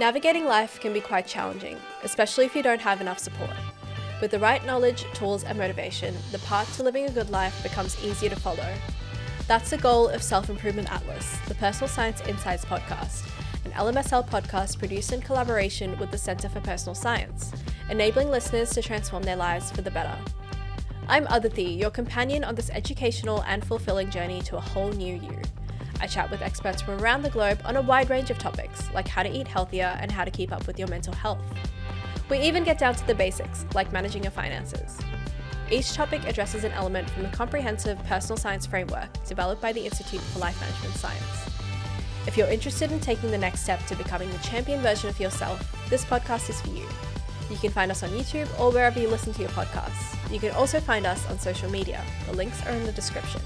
Navigating life can be quite challenging, especially if you don't have enough support. With the right knowledge, tools, and motivation, the path to living a good life becomes easier to follow. That's the goal of Self Improvement Atlas, the Personal Science Insights podcast, an LMSL podcast produced in collaboration with the Centre for Personal Science, enabling listeners to transform their lives for the better. I'm Aditi, your companion on this educational and fulfilling journey to a whole new you. I chat with experts from around the globe on a wide range of topics, like how to eat healthier and how to keep up with your mental health. We even get down to the basics, like managing your finances. Each topic addresses an element from the comprehensive personal science framework developed by the Institute for Life Management Science. If you're interested in taking the next step to becoming the champion version of yourself, this podcast is for you. You can find us on YouTube or wherever you listen to your podcasts. You can also find us on social media. The links are in the description.